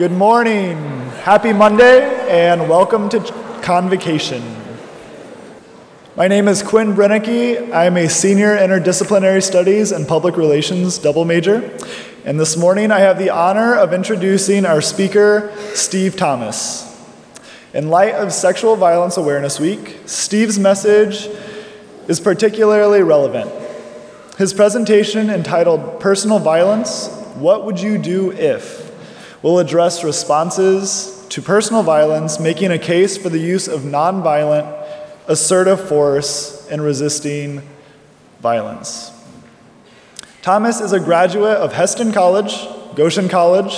Good morning. Happy Monday and welcome to Convocation. My name is Quinn Brennicky. I'm a senior interdisciplinary studies and public relations double major. And this morning I have the honor of introducing our speaker, Steve Thomas. In light of Sexual Violence Awareness Week, Steve's message is particularly relevant. His presentation, entitled Personal Violence What Would You Do If? Will address responses to personal violence, making a case for the use of nonviolent, assertive force in resisting violence. Thomas is a graduate of Hesston College, Goshen College,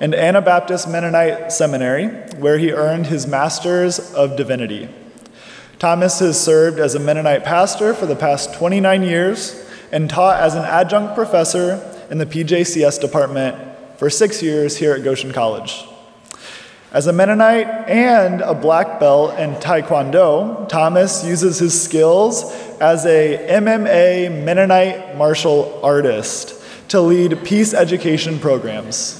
and Anabaptist Mennonite Seminary, where he earned his Master's of Divinity. Thomas has served as a Mennonite pastor for the past 29 years and taught as an adjunct professor in the PJCS department for six years here at Goshen College. As a Mennonite and a black belt in Taekwondo, Thomas uses his skills as a MMA Mennonite martial artist to lead peace education programs.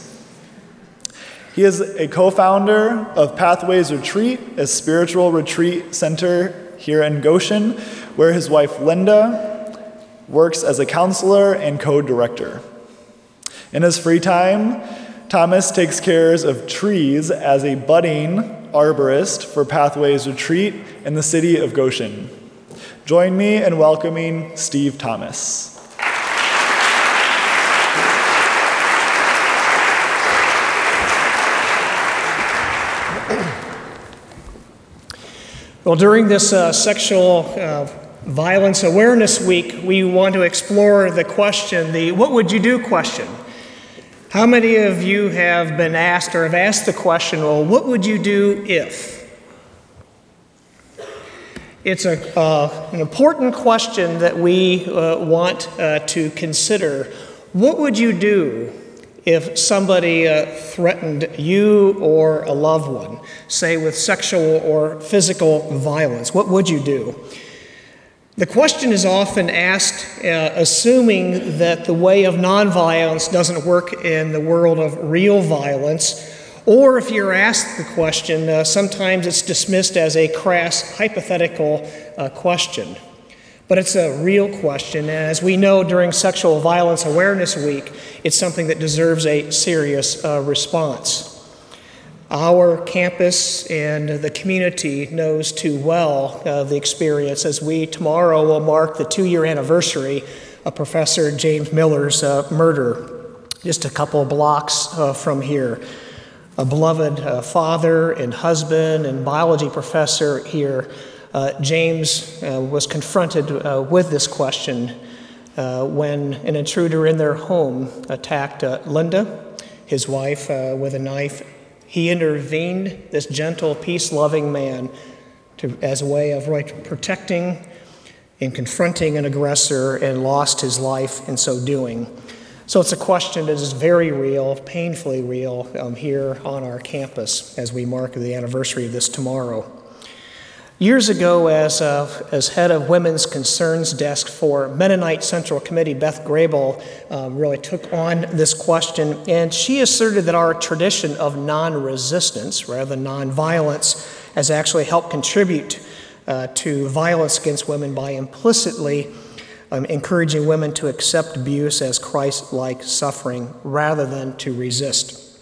He is a co founder of Pathways Retreat, a spiritual retreat center here in Goshen, where his wife Linda works as a counselor and co director. In his free time, Thomas takes care of trees as a budding arborist for Pathways Retreat in the city of Goshen. Join me in welcoming Steve Thomas. Well, during this uh, Sexual uh, Violence Awareness Week, we want to explore the question, the what would you do question. How many of you have been asked or have asked the question, well, what would you do if? It's a, uh, an important question that we uh, want uh, to consider. What would you do if somebody uh, threatened you or a loved one, say with sexual or physical violence? What would you do? The question is often asked uh, assuming that the way of nonviolence doesn't work in the world of real violence, or if you're asked the question, uh, sometimes it's dismissed as a crass hypothetical uh, question. But it's a real question, and as we know during Sexual Violence Awareness Week, it's something that deserves a serious uh, response. Our campus and the community knows too well uh, the experience as we tomorrow will mark the two year anniversary of Professor James Miller's uh, murder, just a couple blocks uh, from here. A beloved uh, father and husband and biology professor here, uh, James uh, was confronted with this question when an intruder in their home attacked Linda, his wife, with a knife he intervened, this gentle, peace loving man, to, as a way of right, protecting and confronting an aggressor and lost his life in so doing. So it's a question that is very real, painfully real, um, here on our campus as we mark the anniversary of this tomorrow. Years ago, as, as head of Women's Concerns Desk for Mennonite Central Committee, Beth Graybill um, really took on this question, and she asserted that our tradition of non resistance rather than non violence has actually helped contribute uh, to violence against women by implicitly um, encouraging women to accept abuse as Christ like suffering rather than to resist.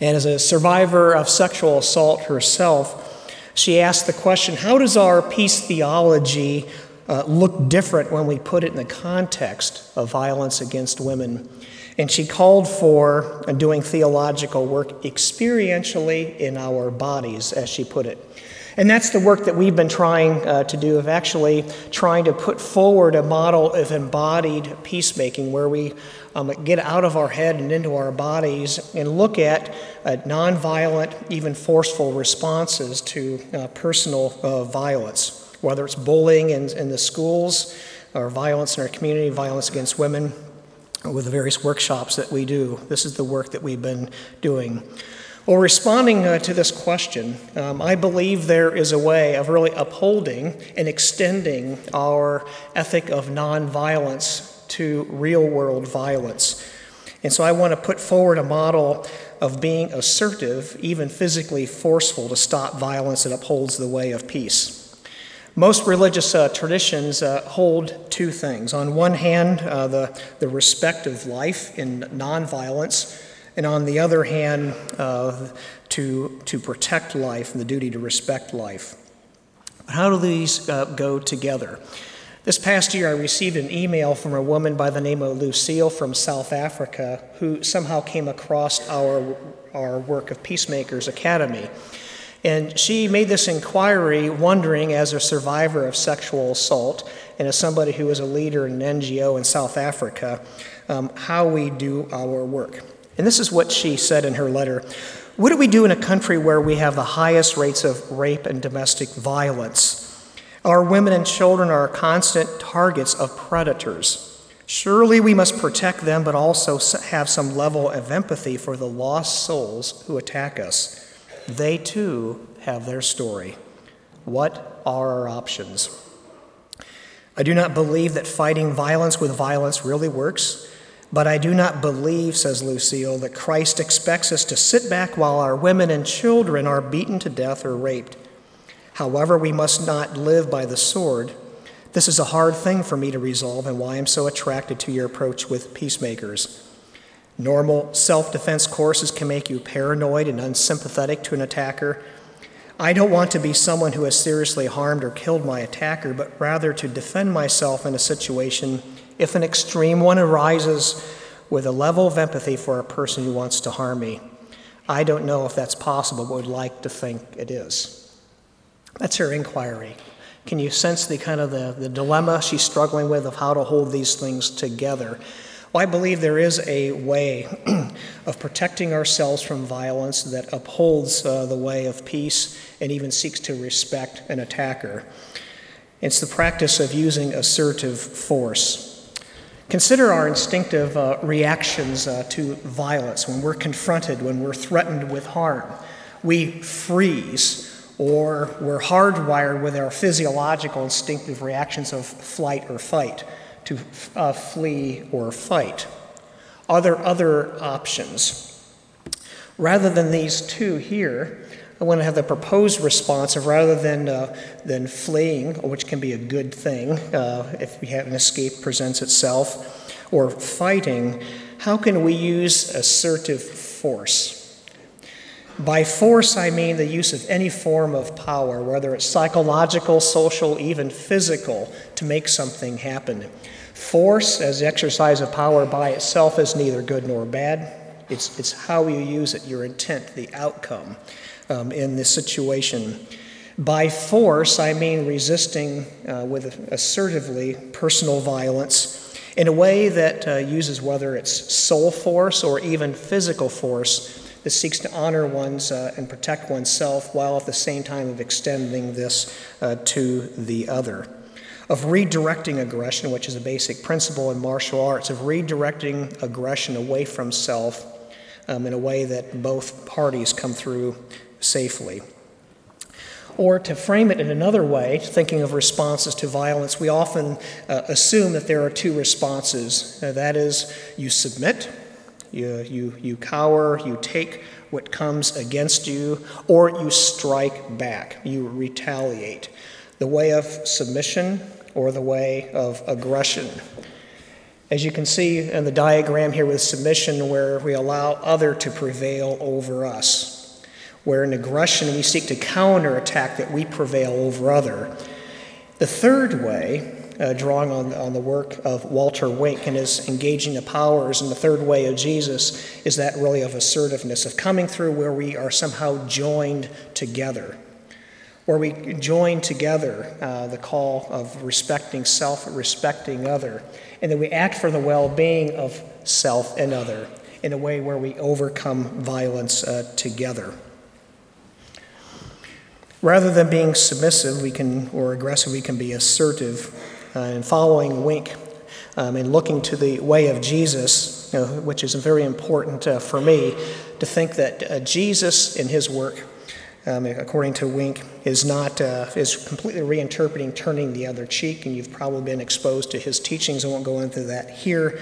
And as a survivor of sexual assault herself, she asked the question how does our peace theology uh, look different when we put it in the context of violence against women? And she called for doing theological work experientially in our bodies, as she put it. And that's the work that we've been trying uh, to do, of actually trying to put forward a model of embodied peacemaking where we um, get out of our head and into our bodies and look at uh, nonviolent, even forceful responses to uh, personal uh, violence, whether it's bullying in, in the schools or violence in our community, violence against women, with the various workshops that we do. This is the work that we've been doing. Well, responding uh, to this question, um, I believe there is a way of really upholding and extending our ethic of nonviolence to real world violence. And so I want to put forward a model of being assertive, even physically forceful, to stop violence that upholds the way of peace. Most religious uh, traditions uh, hold two things. On one hand, uh, the, the respect of life in nonviolence, and on the other hand, uh, to, to protect life and the duty to respect life. How do these uh, go together? This past year, I received an email from a woman by the name of Lucille from South Africa who somehow came across our, our work of Peacemakers Academy. And she made this inquiry wondering, as a survivor of sexual assault and as somebody who is a leader in an NGO in South Africa, um, how we do our work. And this is what she said in her letter What do we do in a country where we have the highest rates of rape and domestic violence? Our women and children are constant targets of predators. Surely we must protect them, but also have some level of empathy for the lost souls who attack us. They too have their story. What are our options? I do not believe that fighting violence with violence really works, but I do not believe, says Lucille, that Christ expects us to sit back while our women and children are beaten to death or raped. However, we must not live by the sword. This is a hard thing for me to resolve, and why I'm so attracted to your approach with peacemakers. Normal self defense courses can make you paranoid and unsympathetic to an attacker. I don't want to be someone who has seriously harmed or killed my attacker, but rather to defend myself in a situation if an extreme one arises with a level of empathy for a person who wants to harm me. I don't know if that's possible, but would like to think it is. That's her inquiry. Can you sense the kind of the, the dilemma she's struggling with of how to hold these things together? Well, I believe there is a way of protecting ourselves from violence that upholds uh, the way of peace and even seeks to respect an attacker. It's the practice of using assertive force. Consider our instinctive uh, reactions uh, to violence when we're confronted, when we're threatened with harm. We freeze or we're hardwired with our physiological instinctive reactions of flight or fight to uh, flee or fight. Are there other options? Rather than these two here, I want to have the proposed response of rather than, uh, than fleeing, which can be a good thing uh, if we have an escape presents itself, or fighting, how can we use assertive force? By force, I mean the use of any form of power, whether it's psychological, social, even physical, to make something happen. Force, as the exercise of power by itself, is neither good nor bad. It's, it's how you use it, your intent, the outcome um, in this situation. By force, I mean resisting uh, with assertively personal violence in a way that uh, uses whether it's soul force or even physical force that seeks to honor one's uh, and protect oneself while at the same time of extending this uh, to the other. Of redirecting aggression, which is a basic principle in martial arts, of redirecting aggression away from self um, in a way that both parties come through safely. Or to frame it in another way, thinking of responses to violence, we often uh, assume that there are two responses. Uh, that is, you submit, you, you, you cower, you take what comes against you, or you strike back, you retaliate. The way of submission or the way of aggression. As you can see in the diagram here with submission, where we allow other to prevail over us, where in aggression we seek to counterattack that we prevail over other. The third way uh, drawing on, on the work of Walter Wink and his engaging the powers in the third way of Jesus, is that really of assertiveness, of coming through where we are somehow joined together, where we join together uh, the call of respecting self, respecting other, and that we act for the well being of self and other in a way where we overcome violence uh, together. Rather than being submissive, we can, or aggressive, we can be assertive and following Wink um, and looking to the way of Jesus, you know, which is very important uh, for me to think that uh, Jesus in his work, um, according to Wink, is not uh, is completely reinterpreting turning the other cheek, and you've probably been exposed to his teachings. I won't go into that here,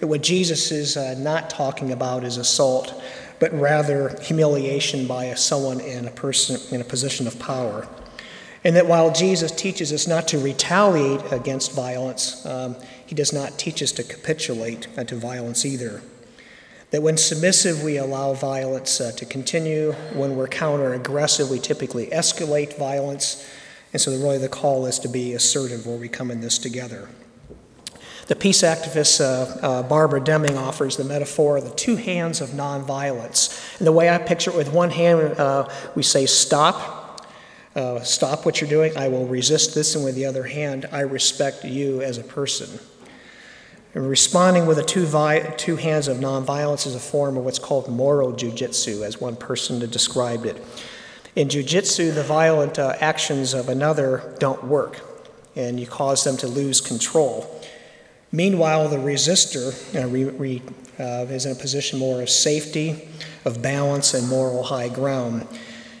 that what Jesus is uh, not talking about is assault, but rather humiliation by someone in a person in a position of power. And that while Jesus teaches us not to retaliate against violence, um, he does not teach us to capitulate uh, to violence either. That when submissive, we allow violence uh, to continue. When we're counter aggressive, we typically escalate violence. And so, really, the call is to be assertive where we come in this together. The peace activist uh, uh, Barbara Deming offers the metaphor of the two hands of nonviolence. And the way I picture it, with one hand, uh, we say, Stop, uh, stop what you're doing, I will resist this. And with the other hand, I respect you as a person. And responding with a two, vi- two hands of nonviolence is a form of what's called moral jujitsu, as one person described it. In jujitsu, the violent uh, actions of another don't work, and you cause them to lose control. Meanwhile, the resistor uh, re, re, uh, is in a position more of safety, of balance, and moral high ground.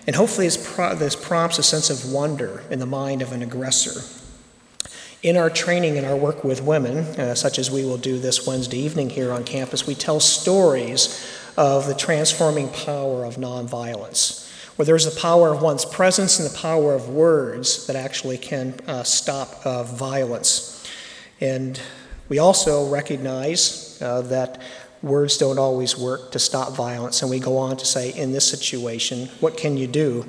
And hopefully, this, pro- this prompts a sense of wonder in the mind of an aggressor. In our training and our work with women, uh, such as we will do this Wednesday evening here on campus, we tell stories of the transforming power of nonviolence, where there's the power of one's presence and the power of words that actually can uh, stop uh, violence. And we also recognize uh, that words don't always work to stop violence, and we go on to say, in this situation, what can you do?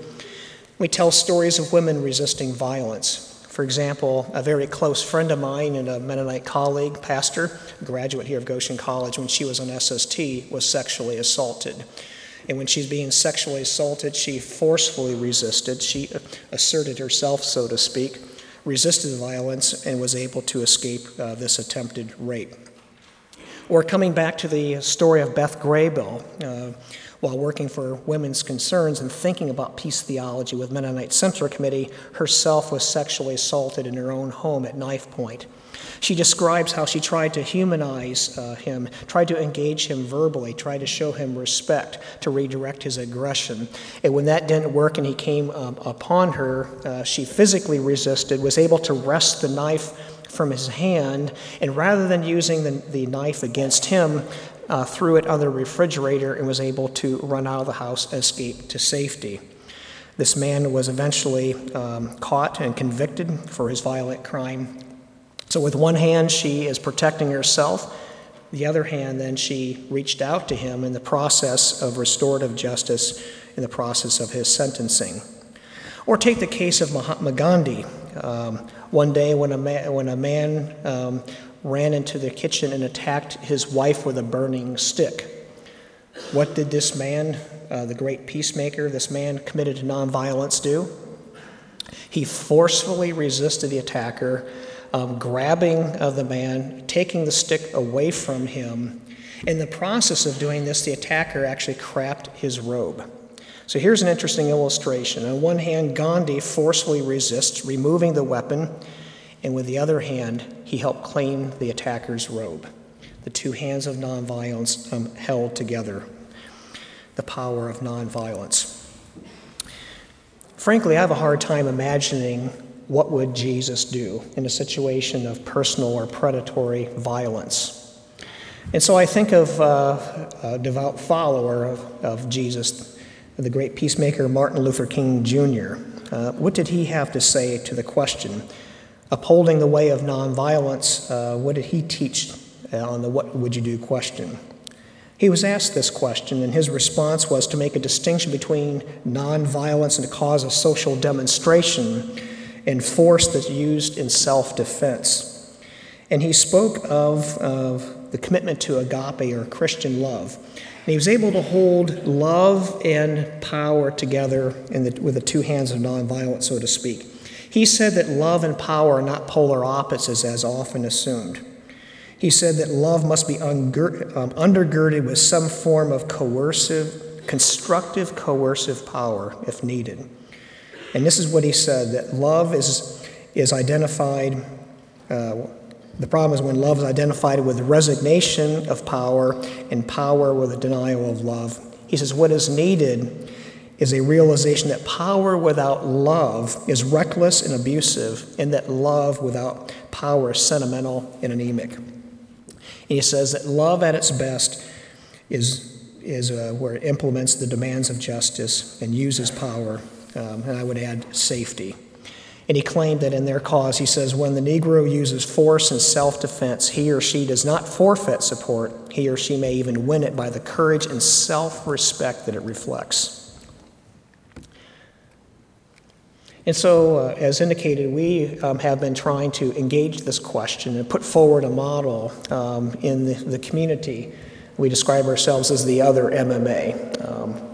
We tell stories of women resisting violence. For example, a very close friend of mine and a Mennonite colleague, pastor, graduate here of Goshen College, when she was on SST, was sexually assaulted. And when she's being sexually assaulted, she forcefully resisted. She asserted herself, so to speak resisted violence and was able to escape uh, this attempted rape. Or coming back to the story of Beth Graybill, uh, while working for Women's Concerns and thinking about peace theology with Mennonite Central Committee, herself was sexually assaulted in her own home at knife point. She describes how she tried to humanize uh, him, tried to engage him verbally, tried to show him respect, to redirect his aggression. And when that didn't work and he came um, upon her, uh, she physically resisted, was able to wrest the knife from his hand, and rather than using the, the knife against him, uh, threw it on the refrigerator and was able to run out of the house, escape to safety. This man was eventually um, caught and convicted for his violent crime so, with one hand, she is protecting herself. The other hand, then, she reached out to him in the process of restorative justice, in the process of his sentencing. Or take the case of Mahatma Gandhi. Um, one day, when a man, when a man um, ran into the kitchen and attacked his wife with a burning stick, what did this man, uh, the great peacemaker, this man committed to nonviolence, do? He forcefully resisted the attacker um, grabbing of the man, taking the stick away from him. In the process of doing this, the attacker actually crapped his robe. So here's an interesting illustration. On one hand, Gandhi forcefully resists, removing the weapon, and with the other hand, he helped claim the attacker's robe. The two hands of nonviolence um, held together. The power of nonviolence. Frankly, I have a hard time imagining what would Jesus do in a situation of personal or predatory violence? And so I think of uh, a devout follower of, of Jesus, the great peacemaker Martin Luther King Jr. Uh, what did he have to say to the question? Upholding the way of nonviolence, uh, what did he teach uh, on the what would you do question? He was asked this question, and his response was to make a distinction between nonviolence and the cause of social demonstration and force that's used in self defense. And he spoke of, of the commitment to agape or Christian love. And he was able to hold love and power together the, with the two hands of nonviolence, so to speak. He said that love and power are not polar opposites as often assumed. He said that love must be ungir- um, undergirded with some form of coercive, constructive coercive power if needed. And this is what he said that love is, is identified, uh, the problem is when love is identified with resignation of power and power with a denial of love. He says what is needed is a realization that power without love is reckless and abusive, and that love without power is sentimental and anemic. And he says that love at its best is, is uh, where it implements the demands of justice and uses power, um, and I would add safety. And he claimed that in their cause, he says, when the Negro uses force and self defense, he or she does not forfeit support. He or she may even win it by the courage and self respect that it reflects. And so, uh, as indicated, we um, have been trying to engage this question and put forward a model um, in the, the, community. We describe ourselves as the other MMA. Um,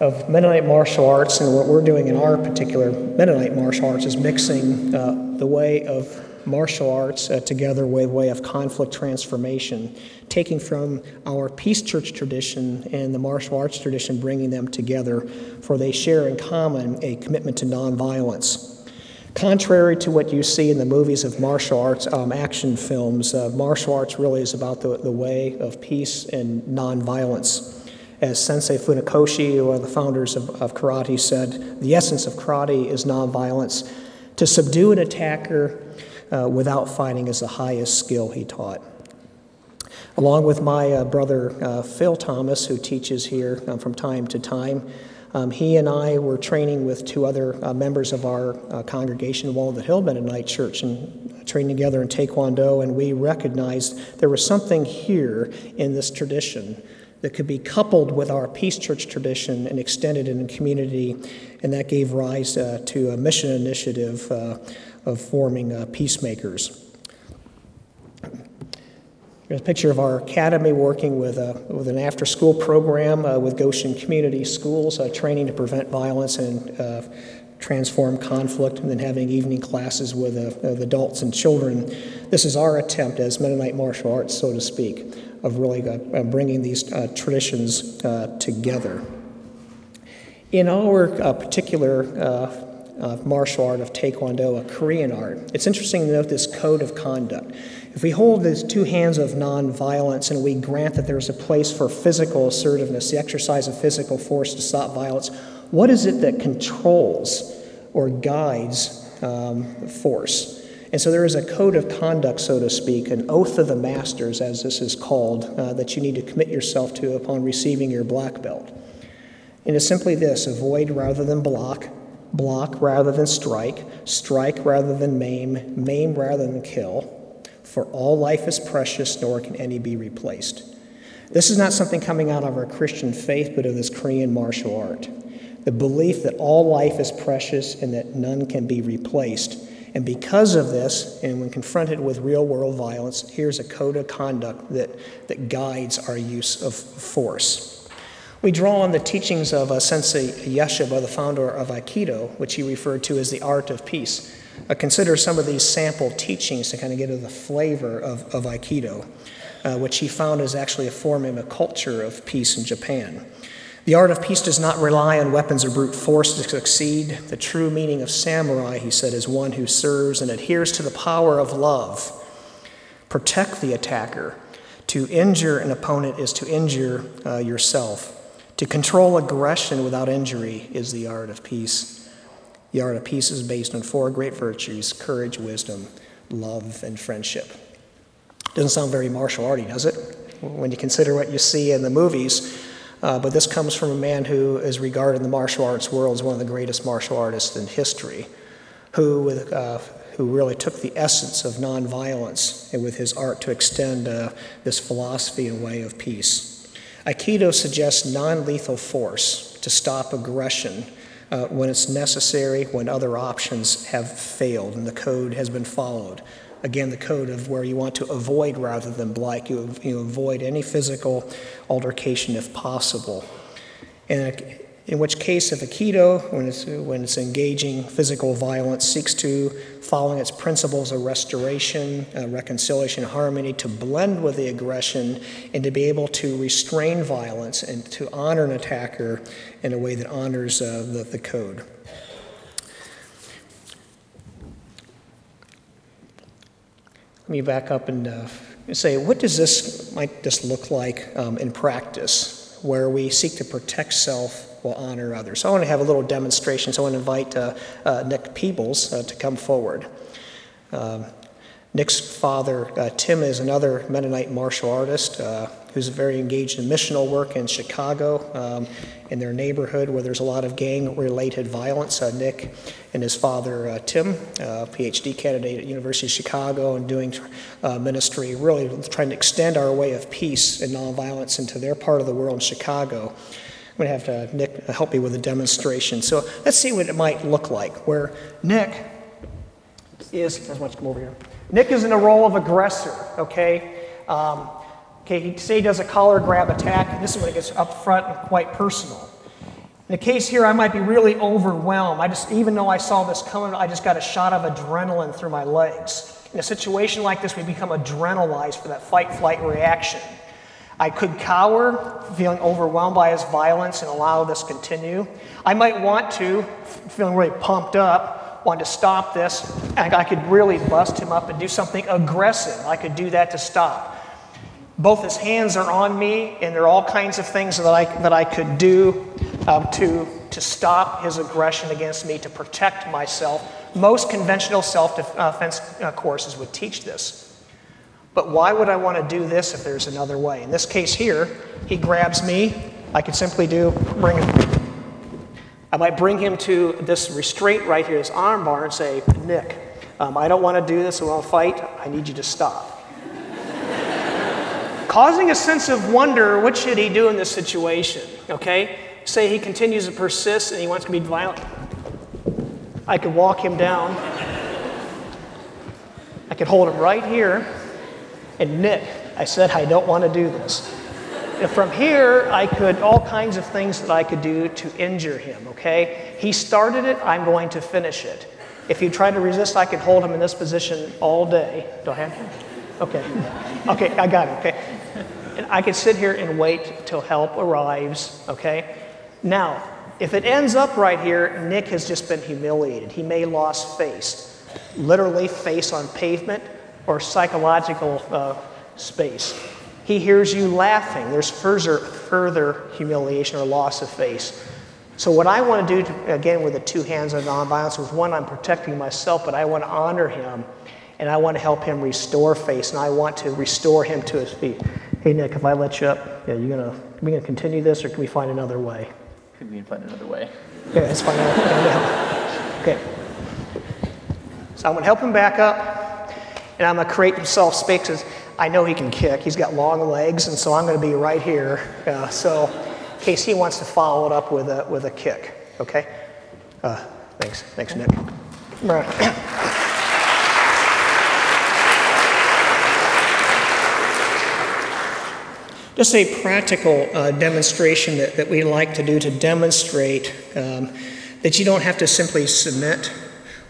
of Mennonite martial arts, and what we're doing in our particular Mennonite martial arts is mixing uh, the way of martial arts uh, together with way of conflict transformation, taking from our peace church tradition and the martial arts tradition, bringing them together, for they share in common a commitment to nonviolence. Contrary to what you see in the movies of martial arts um, action films, uh, martial arts really is about the, the way of peace and nonviolence. As Sensei Funakoshi, one of the founders of, of karate, said, the essence of karate is nonviolence. To subdue an attacker uh, without fighting is the highest skill, he taught. Along with my uh, brother uh, Phil Thomas, who teaches here um, from time to time, um, he and I were training with two other uh, members of our uh, congregation, Walnut Hill Mennonite Church, and training together in Taekwondo, and we recognized there was something here in this tradition that could be coupled with our Peace Church tradition and extended in the community, and that gave rise uh, to a mission initiative uh, of forming uh, peacemakers. Here's a picture of our academy working with, a, uh, with an after school program uh, with Goshen Community Schools, uh, training to prevent violence and transform conflict, and then having evening classes with, with adults and children. This is our attempt as Mennonite martial arts, so to speak, of really uh, bringing these traditions together. In our particular uh, martial art of Taekwondo, a Korean art. It's interesting to note this code of conduct. If we hold these two hands of nonviolence and we grant that there's a place for physical assertiveness, the exercise of physical force to stop violence, what is it that controls or guides um, force? And so there is a code of conduct, so to speak, an oath of the masters, as this is called, uh, that you need to commit yourself to upon receiving your black belt. And it's simply this avoid rather than block, block rather than strike, strike rather than maim, maim rather than kill. For all life is precious, nor can any be replaced. This is not something coming out of our Christian faith, but of this Korean martial art. The belief that all life is precious and that none can be replaced. And because of this, and when confronted with real world violence, here's a code of conduct that, that guides our use of force. We draw on the teachings of uh, Sensei Ueshiba, the founder of Aikido, which he referred to as the art of peace. Uh, consider some of these sample teachings to kind of get to the flavor of, of Aikido, uh, which he found is actually a form of a culture of peace in Japan. The art of peace does not rely on weapons or brute force to succeed. The true meaning of samurai, he said, is one who serves and adheres to the power of love. Protect the attacker. To injure an opponent is to injure uh, yourself. To control aggression without injury is the art of peace. The art of peace is based on four great virtues courage, wisdom, love, and friendship. Doesn't sound very martial arty, does it? When you consider what you see in the movies. Uh, but this comes from a man who is regarded in the martial arts world as one of the greatest martial artists in history, who, uh, who really took the essence of nonviolence and with his art to extend uh, this philosophy and way of peace. Aikido suggests non lethal force to stop aggression uh, when it's necessary, when other options have failed and the code has been followed. Again, the code of where you want to avoid rather than blight. You, you avoid any physical altercation if possible. And in which case, if Aikido, when it's, when it's engaging physical violence, seeks to, following its principles of restoration, uh, reconciliation, harmony, to blend with the aggression and to be able to restrain violence and to honor an attacker in a way that honors uh, the, the code. Let me back up and uh, say, what does this might this look like um, in practice, where we seek to protect self while honor others. So I want to have a little demonstration. So I want to invite uh, uh, Nick Peebles uh, to come forward. Um, Nick's father, uh, Tim, is another Mennonite martial artist uh, who's very engaged in missional work in Chicago, um, in their neighborhood where there's a lot of gang related violence. Uh, Nick and his father, uh, Tim, uh, PhD candidate at University of Chicago, and doing uh, ministry, really trying to extend our way of peace and nonviolence into their part of the world in Chicago. I'm going to have to Nick help me with a demonstration. So let's see what it might look like. Where Nick is, let's come over here. Nick is in a role of aggressor, okay? Um, okay, he, say he does a collar grab attack, and this is when it gets up front and quite personal. In the case here, I might be really overwhelmed. I just, even though I saw this coming, I just got a shot of adrenaline through my legs. In a situation like this, we become adrenalized for that fight flight reaction. I could cower, feeling overwhelmed by his violence, and allow this continue. I might want to, feeling really pumped up, want to stop this, and I could really bust him up and do something aggressive. I could do that to stop. Both his hands are on me, and there are all kinds of things that I, that I could do um, to, to stop his aggression against me, to protect myself. Most conventional self defense uh, courses would teach this. But why would I want to do this if there's another way? In this case here, he grabs me. I could simply do bring him I might bring him to this restraint right here, this armbar, and say, Nick, um, I don't want to do this. We want to fight. I need you to stop. Causing a sense of wonder, what should he do in this situation? Okay? Say he continues to persist and he wants to be violent. I could walk him down. I could hold him right here. And Nick, I said, I don't want to do this. And from here, I could, all kinds of things that I could do to injure him, okay? He started it, I'm going to finish it. If he tried to resist, I could hold him in this position all day. Do I have him? Okay. Okay, I got it, okay? And I could sit here and wait till help arrives, okay? Now, if it ends up right here, Nick has just been humiliated. He may lost face, literally face on pavement or psychological uh, space. He hears you laughing. There's further, further humiliation or loss of face. So, what I want to do, to, again, with the two hands of nonviolence, is one, I'm protecting myself, but I want to honor him and I want to help him restore face and I want to restore him to his feet. Hey, Nick, if I let you up, yeah, you gonna, we going to continue this or can we find another way? Can we find another way? Yeah, let's find another way. Okay. So, I'm going to help him back up and I'm going to create himself spaces. I know he can kick. He's got long legs, and so I'm going to be right here. Uh, so, in case he wants to follow it up with a, with a kick. Okay? Uh, thanks. Thanks, Nick. Just a practical uh, demonstration that, that we like to do to demonstrate um, that you don't have to simply submit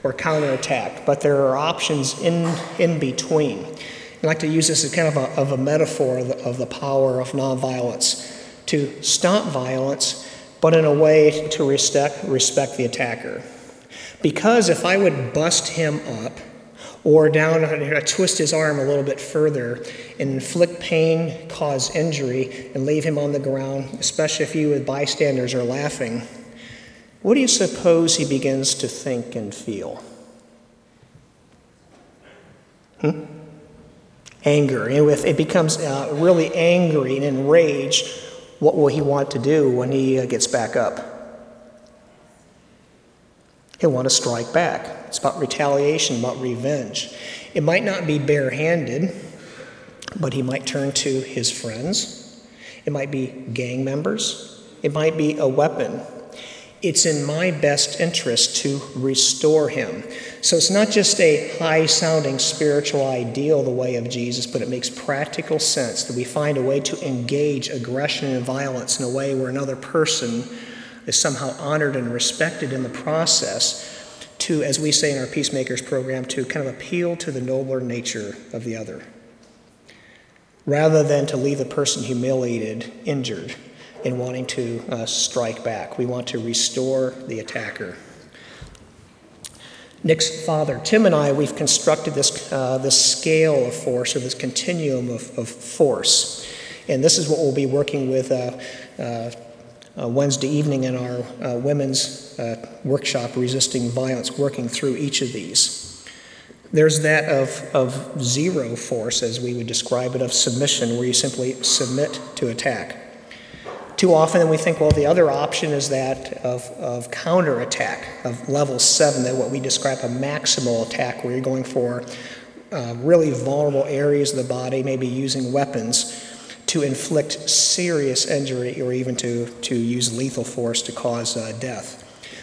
or counterattack, but there are options in, in between. I like to use this as kind of a, of a metaphor of the, of the power of nonviolence to stop violence, but in a way to respect, respect the attacker. Because if I would bust him up, or down, twist his arm a little bit further, and inflict pain, cause injury, and leave him on the ground, especially if you with bystanders are laughing, what do you suppose he begins to think and feel? Hmm? anger. And if it becomes uh, really angry and enraged, what will he want to do when he uh, gets back up? He'll want to strike back. It's about retaliation, about revenge. It might not be barehanded, but he might turn to his friends. It might be gang members. It might be a weapon. It's in my best interest to restore him. So it's not just a high sounding spiritual ideal, the way of Jesus, but it makes practical sense that we find a way to engage aggression and violence in a way where another person is somehow honored and respected in the process to, as we say in our Peacemakers program, to kind of appeal to the nobler nature of the other. Rather than to leave the person humiliated, injured, in wanting to uh, strike back. We want to restore the attacker. Nick's father, Tim and I, we've constructed this, uh, this scale of force or this continuum of, of force. And this is what we'll be working with uh, uh, Wednesday evening in our uh, women's uh, workshop, Resisting Violence, working through each of these. There's that of, of zero force, as we would describe it, of submission, where you simply submit to attack. Too often we think, well, the other option is that of, of counterattack, of level seven, that what we describe a maximal attack, where you're going for uh, really vulnerable areas of the body, maybe using weapons to inflict serious injury or even to, to use lethal force to cause uh, death.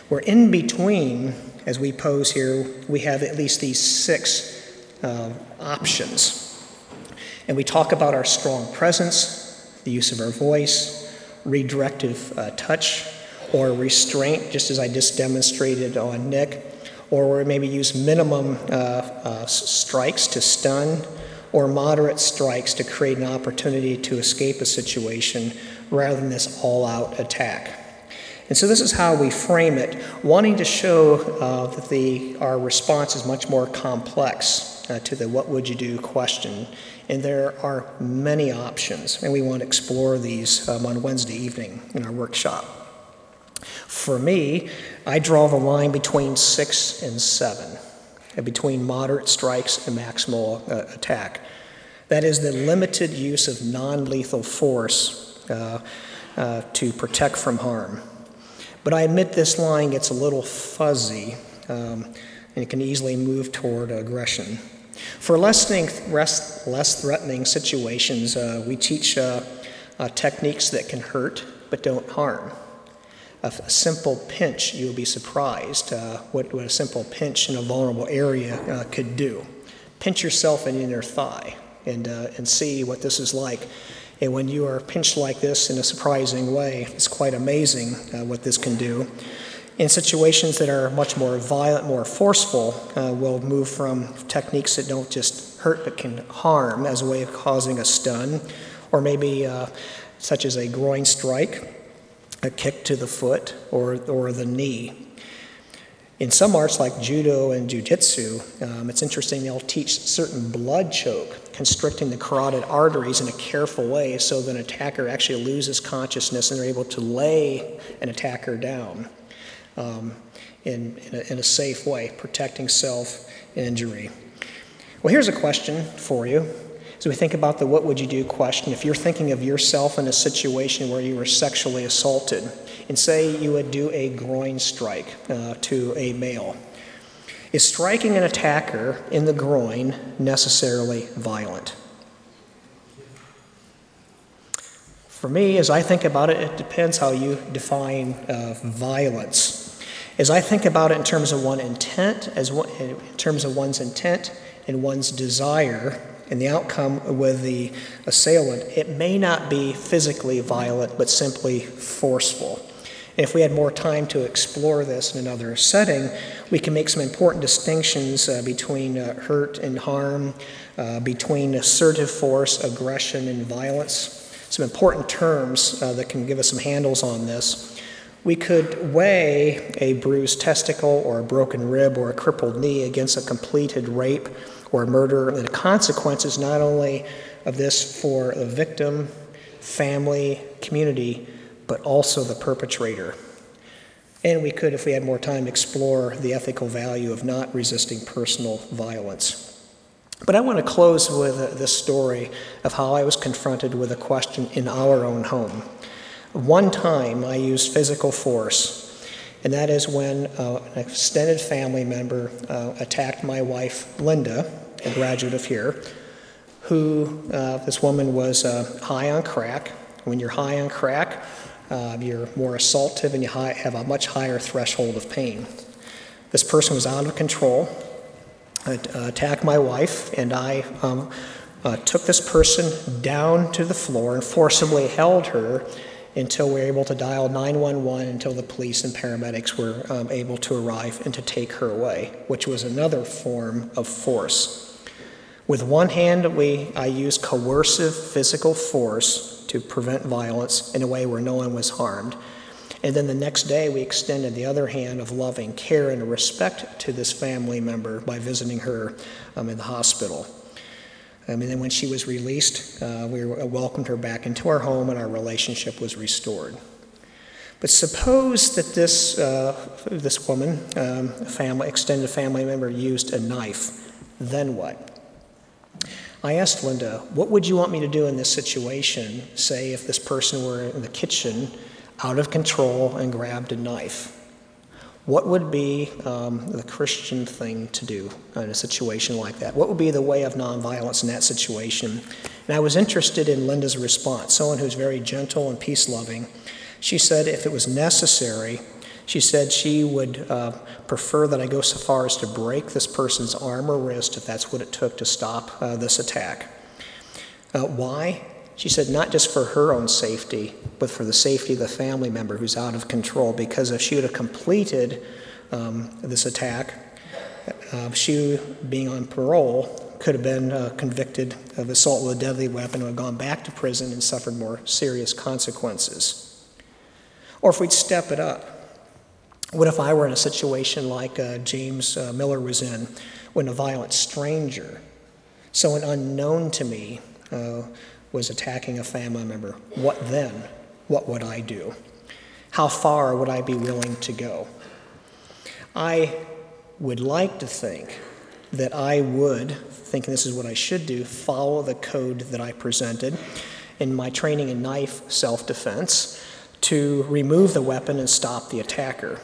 We're in between, as we pose here, we have at least these six uh, options. And we talk about our strong presence, the use of our voice, redirective uh, touch or restraint, just as I just demonstrated on Nick, or maybe use minimum uh, uh, strikes to stun, or moderate strikes to create an opportunity to escape a situation rather than this all out attack. And so, this is how we frame it, wanting to show uh, that the, our response is much more complex uh, to the what would you do question and there are many options, and we want to explore these um, on Wednesday evening in our workshop. For me, I draw the line between six and seven, between moderate strikes and maximal uh, attack. That is the limited use of non lethal force uh, uh, to protect from harm. But I admit this line gets a little fuzzy um, and it can easily move toward aggression. For less, less threatening situations, uh, we teach uh, uh, techniques that can hurt but don't harm. A, simple pinch, you'll be surprised uh, what, what, a simple pinch in a vulnerable area uh, could do. Pinch yourself in your thigh and, uh, and see what this is like. And when you are pinched like this in a surprising way, it's quite amazing what this can do. In situations that are much more violent, more forceful, uh, we'll move from techniques that don't just hurt but can harm as a way of causing a stun, or maybe uh, such as a groin strike, a kick to the foot, or, or the knee. In some arts like judo and jujitsu, um, it's interesting they'll teach certain blood choke, constricting the carotid arteries in a careful way so that an attacker actually loses consciousness and they're able to lay an attacker down um, in, in a, in a safe way, protecting self injury. Well, here's a question for you. As we think about the what would you do question, if you're thinking of yourself in a situation where you were sexually assaulted, and say you would do a groin strike uh, to a male, is striking an attacker in the groin necessarily violent? For me, as I think about it, it depends how you define uh, violence. As I think about it in terms of one intent, as one, in terms of one's intent and one's desire, and the outcome with the assailant, it may not be physically violent, but simply forceful. If we had more time to explore this in another setting, we can make some important distinctions uh, between uh, hurt and harm, uh, between assertive force, aggression, and violence. Some important terms uh, that can give us some handles on this. We could weigh a bruised testicle or a broken rib or a crippled knee against a completed rape or murder the consequences not only of this for the victim, family, community, but also the perpetrator. And we could, if we had more time, explore the ethical value of not resisting personal violence. But I want to close with this story of how I was confronted with a question in our own home. One time I used physical force, and that is when uh, an extended family member uh, attacked my wife, Linda, a graduate of here, who uh, this woman was uh, high on crack. When you're high on crack, uh, you're more assaultive and you high, have a much higher threshold of pain. This person was out of control, attacked my wife, and I um, uh, took this person down to the floor and forcibly held her until we were able to dial 911 until the police and paramedics were um, able to arrive and to take her away, which was another form of force. With one hand, we, I used coercive physical force to prevent violence in a way where no one was harmed. And then the next day, we extended the other hand of loving care and respect to this family member by visiting her um, in the hospital. Um, and then when she was released, uh, we welcomed her back into our home and our relationship was restored. But suppose that this, uh, this woman, um, family, extended family member, used a knife then what? I asked Linda, what would you want me to do in this situation? Say, if this person were in the kitchen, out of control, and grabbed a knife. What would be um, the Christian thing to do in a situation like that? What would be the way of nonviolence in that situation? And I was interested in Linda's response, someone who's very gentle and peace loving. She said if it was necessary, she said she would uh, prefer that I go so far as to break this person's arm or wrist if that's what it took to stop uh, this attack. Uh, why? She said, not just for her own safety, but for the safety of the family member who's out of control. Because if she would have completed um, this attack, uh, she, being on parole, could have been uh, convicted of assault with a deadly weapon and have gone back to prison and suffered more serious consequences. Or if we'd step it up, what if I were in a situation like uh, James uh, Miller was in, when a violent stranger, someone unknown to me, uh, was attacking a family member, what then? What would I do? How far would I be willing to go? I would like to think that I would, thinking this is what I should do, follow the code that I presented in my training in knife self defense to remove the weapon and stop the attacker.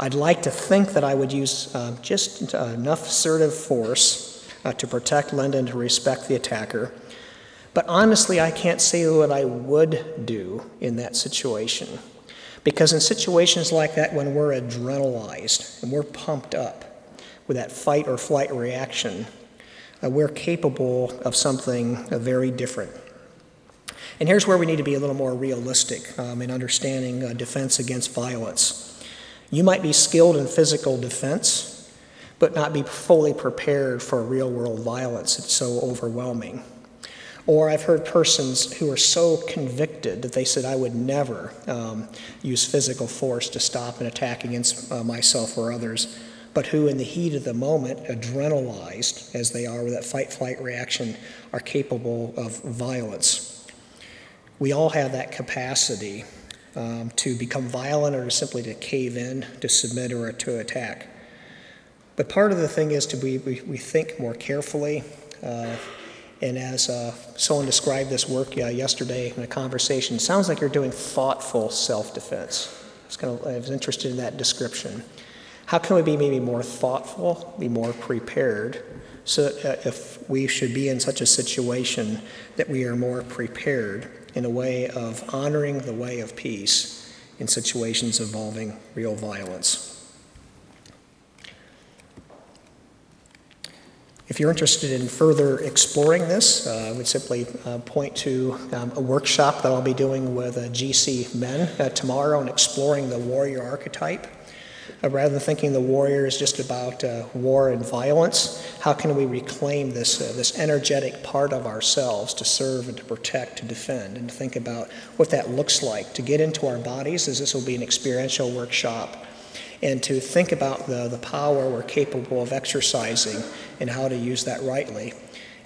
I'd like to think that I would use uh, just enough assertive force uh, to protect Linda and to respect the attacker but honestly, I can't say what I would do in that situation. Because in situations like that, when we're adrenalized and we're pumped up with that fight or flight reaction, uh, we're capable of something uh, very different. And here's where we need to be a little more realistic um, in understanding uh, defense against violence. You might be skilled in physical defense, but not be fully prepared for real world violence. It's so overwhelming. Or I've heard persons who are so convicted that they said, I would never um, use physical force to stop an attack against uh, myself or others, but who, in the heat of the moment, adrenalized as they are with that fight flight reaction, are capable of violence. We all have that capacity um, to become violent or simply to cave in, to submit, or to attack. But part of the thing is to be, we, we think more carefully. Uh, and as uh, someone described this work uh, yesterday in a conversation, sounds like you're doing thoughtful self defense. I I was interested in that description. How can we be maybe more thoughtful, be more prepared, so uh, if we should be in such a situation, that we are more prepared in a way of honoring the way of peace in situations involving real violence? If you're interested in further exploring this, uh, I would simply uh, point to um, a workshop that I'll be doing with uh, GC Men uh, tomorrow on exploring the warrior archetype. Uh, rather than thinking the warrior is just about uh, war and violence, how can we reclaim this, this energetic part of ourselves to serve and to protect, to defend, and to think about what that looks like, to get into our bodies, as this will be an experiential workshop and to think about the, the power we're capable of exercising and how to use that rightly.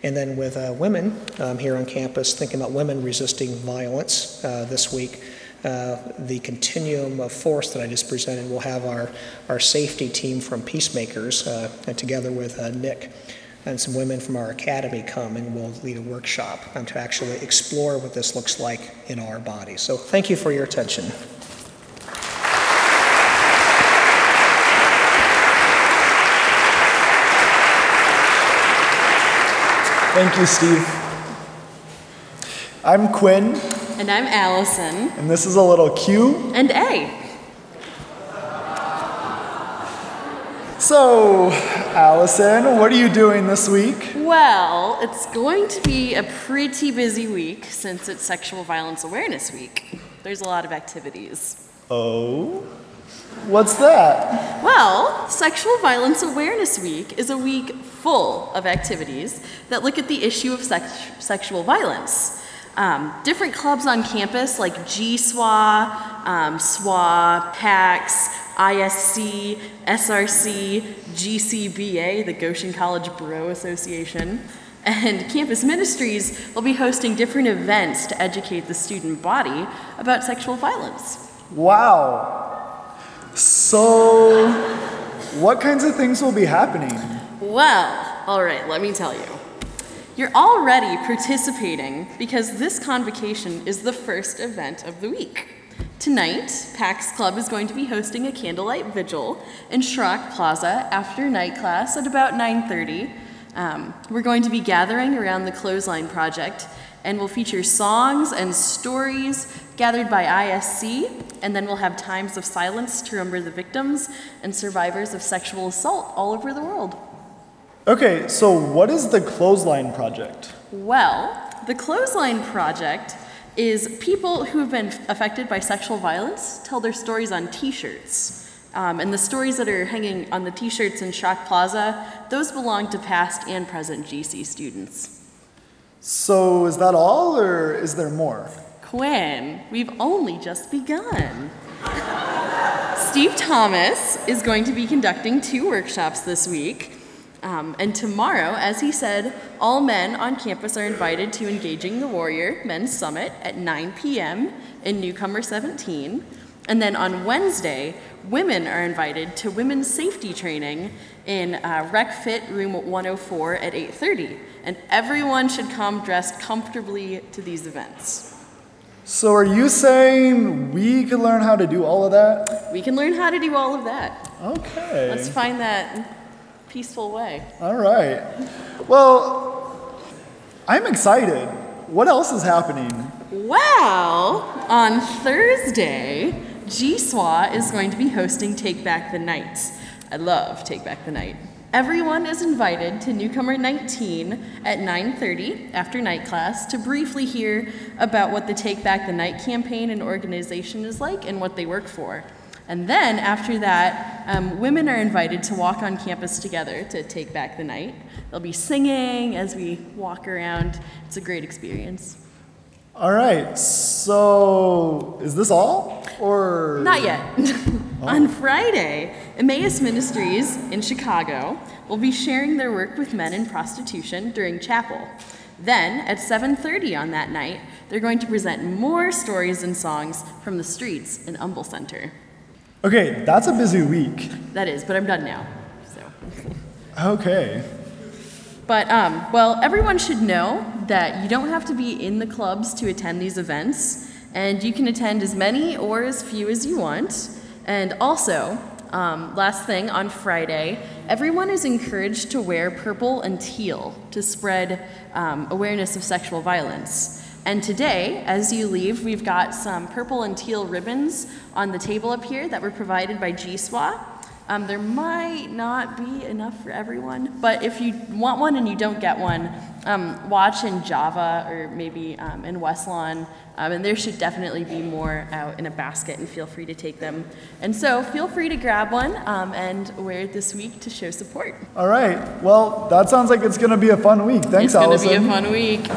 And then with uh, women um, here on campus, thinking about women resisting violence uh, this week, uh, the continuum of force that I just presented We'll have our, our safety team from Peacemakers, uh, together with uh, Nick and some women from our academy come and we'll lead a workshop um, to actually explore what this looks like in our body. So thank you for your attention. Thank you, Steve. I'm Quinn. And I'm Allison. And this is a little Q. And A. So, Allison, what are you doing this week? Well, it's going to be a pretty busy week since it's Sexual Violence Awareness Week. There's a lot of activities. Oh? What's that? Well, Sexual Violence Awareness Week is a week full of activities that look at the issue of sex- sexual violence. Um, different clubs on campus like GSWA, um, SWA, PAX, ISC, SRC, GCBA, the Goshen College Bro Association, and campus ministries will be hosting different events to educate the student body about sexual violence. Wow. So, what kinds of things will be happening? Well, all right, let me tell you. You're already participating because this convocation is the first event of the week. Tonight, PAX Club is going to be hosting a candlelight vigil in Schrock Plaza after night class at about 9:30. Um, we're going to be gathering around the Clothesline Project, and we'll feature songs and stories gathered by ISC, and then we'll have times of silence to remember the victims and survivors of sexual assault all over the world. Okay, so what is the Clothesline Project? Well, the Clothesline Project is people who have been affected by sexual violence tell their stories on T-shirts. Um, and the stories that are hanging on the T-shirts in Schrock Plaza, those belong to past and present GC students. So is that all, or is there more? Quinn, we've only just begun. Steve Thomas is going to be conducting two workshops this week. Um, and tomorrow, as he said, all men on campus are invited to Engaging the Warrior Men's Summit at 9 p.m. in Newcomer 17. And then on Wednesday, women are invited to women's safety training in uh, Rec Fit Room 104 at 8:30. And everyone should come dressed comfortably to these events. So are you saying we could learn how to do all of that? We can learn how to do all of that. Okay. Let's find that peaceful way. All right. Well, I'm excited. What else is happening? Well, on Thursday, GSWA is going to be hosting Take Back the Night. I love Take Back the Night. Everyone is invited to Newcomer 19 at 9:30 after night class to briefly hear about what the Take Back the Night campaign and organization is like and what they work for. And then after that, um, women are invited to walk on campus together to take back the night. They'll be singing as we walk around. It's a great experience. All right. So is this all, or Not yet. On Friday, Emmaus Ministries in Chicago will be sharing their work with men in prostitution during chapel. Then, at 7:30 on that night, they're going to present more stories and songs from the streets in Umble Center. Okay, that's a busy week. That is, but I'm done now. So, Okay. but um, well, everyone should know that you don't have to be in the clubs to attend these events, and you can attend as many or as few as you want. And also, um, last thing on Friday, everyone is encouraged to wear purple and teal to spread um, awareness of sexual violence. And today, as you leave, we've got some purple and teal ribbons on the table up here that were provided by GSWA. Um, there might not be enough for everyone, but if you want one and you don't get one, um, watch in Java or maybe um, in Westlawn, um, and there should definitely be more out in a basket, and feel free to take them. And so feel free to grab one um, and wear it this week to show support. All right. Well, that sounds like it's going to be a fun week. Thanks, it's going to be a fun week.